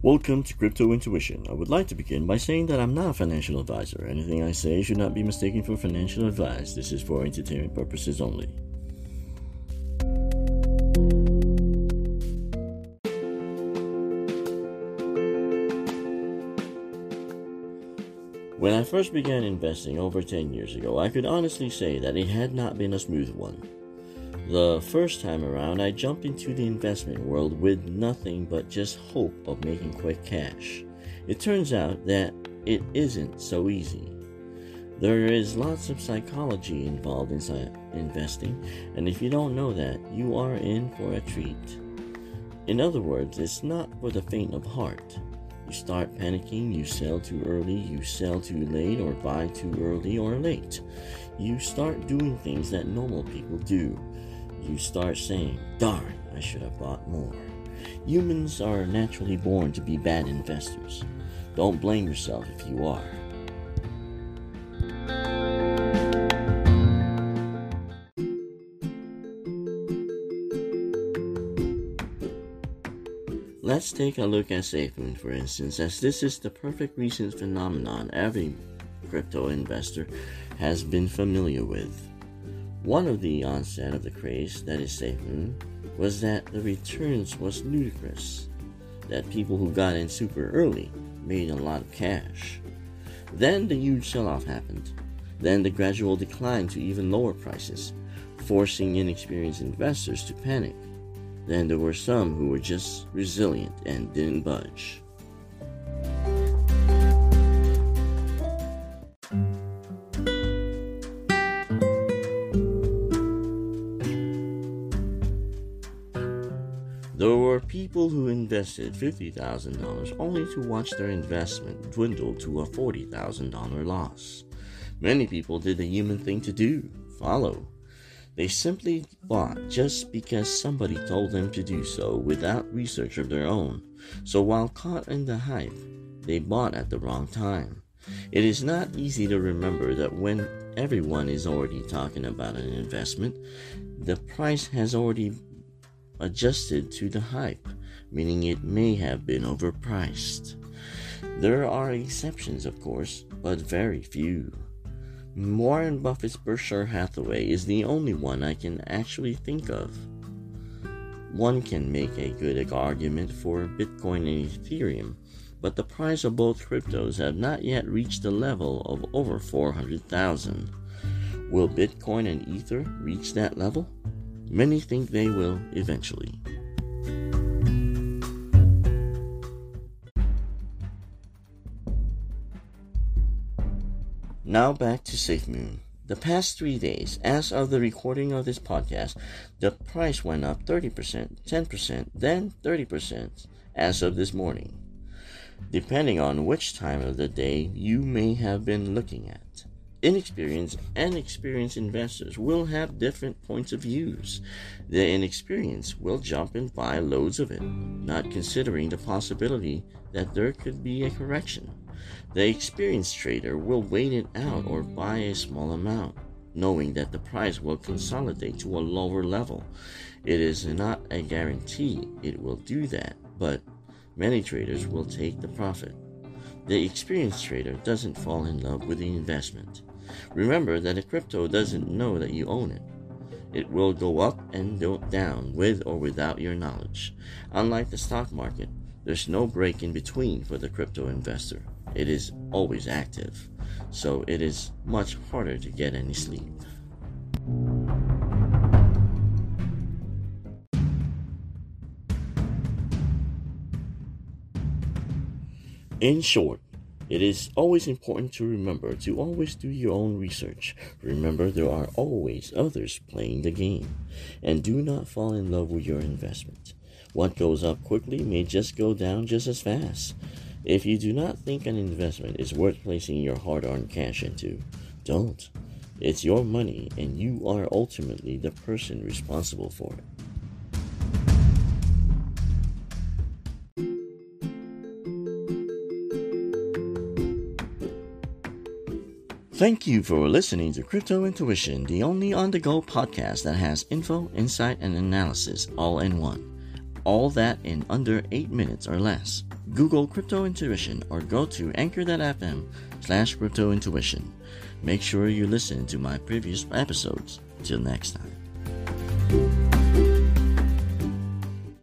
Welcome to Crypto Intuition. I would like to begin by saying that I'm not a financial advisor. Anything I say should not be mistaken for financial advice. This is for entertainment purposes only. When I first began investing over 10 years ago, I could honestly say that it had not been a smooth one. The first time around, I jumped into the investment world with nothing but just hope of making quick cash. It turns out that it isn't so easy. There is lots of psychology involved in investing, and if you don't know that, you are in for a treat. In other words, it's not for the faint of heart. You start panicking, you sell too early, you sell too late, or buy too early or late. You start doing things that normal people do you start saying, darn, I should have bought more. Humans are naturally born to be bad investors. Don't blame yourself if you are. Let's take a look at SafeMoon for instance, as this is the perfect recent phenomenon every crypto investor has been familiar with. One of the onset of the craze, that is SafeMoon, was that the returns was ludicrous. That people who got in super early made a lot of cash. Then the huge sell-off happened. Then the gradual decline to even lower prices, forcing inexperienced investors to panic. Then there were some who were just resilient and didn't budge. There were people who invested $50,000 only to watch their investment dwindle to a $40,000 loss. Many people did the human thing to do follow. They simply bought just because somebody told them to do so without research of their own. So while caught in the hype, they bought at the wrong time. It is not easy to remember that when everyone is already talking about an investment, the price has already adjusted to the hype, meaning it may have been overpriced. There are exceptions, of course, but very few. Warren Buffett's Berkshire Hathaway is the only one I can actually think of. One can make a good argument for Bitcoin and Ethereum, but the price of both cryptos have not yet reached the level of over 400,000. Will Bitcoin and Ether reach that level? Many think they will eventually. Now back to SafeMoon. The past three days, as of the recording of this podcast, the price went up 30%, 10%, then 30% as of this morning, depending on which time of the day you may have been looking at inexperienced and experienced investors will have different points of views. The inexperienced will jump and buy loads of it, not considering the possibility that there could be a correction. The experienced trader will wait it out or buy a small amount, knowing that the price will consolidate to a lower level. It is not a guarantee it will do that, but many traders will take the profit. The experienced trader doesn't fall in love with the investment. Remember that a crypto doesn't know that you own it. It will go up and go down with or without your knowledge. Unlike the stock market, there's no break in between for the crypto investor. It is always active, so it is much harder to get any sleep. In short, it is always important to remember to always do your own research. Remember, there are always others playing the game. And do not fall in love with your investment. What goes up quickly may just go down just as fast. If you do not think an investment is worth placing your hard earned cash into, don't. It's your money, and you are ultimately the person responsible for it. Thank you for listening to Crypto Intuition, the only on the go podcast that has info, insight, and analysis all in one. All that in under 8 minutes or less. Google Crypto Intuition or go to anchor.fm slash crypto intuition. Make sure you listen to my previous episodes. Till next time.